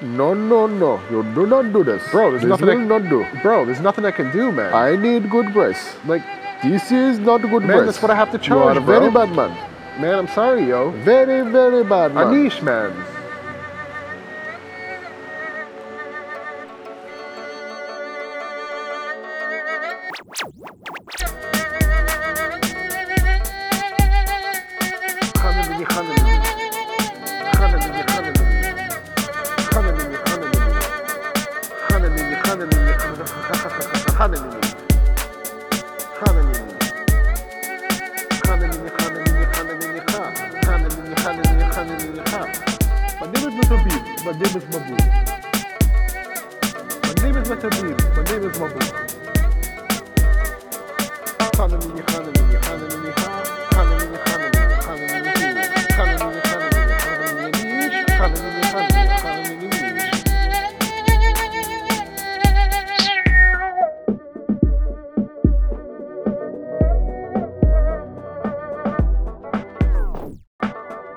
No, no, no. You do not do this. Bro, there's this nothing I- will not do. Bro, there's nothing I can do, man. I need good breasts. like, This is not good Man, breast. that's what I have to You are charge, a bro. very bad man. man, I'm sorry, yo. Very, very bad man. Anish, man. Хане мені. Хане мені. Хане мені, хане мені, хане мені, ха. Хане мені, хане мені, хане мені, ха. Подивись на тобі, подивись мабу. Подивись на тобі, подивись мабу. Хане мені, хане мені, хане мені, ха. Хане мені, хане мені, хане мені, хане мені, хане мені, хане мені, хане мені,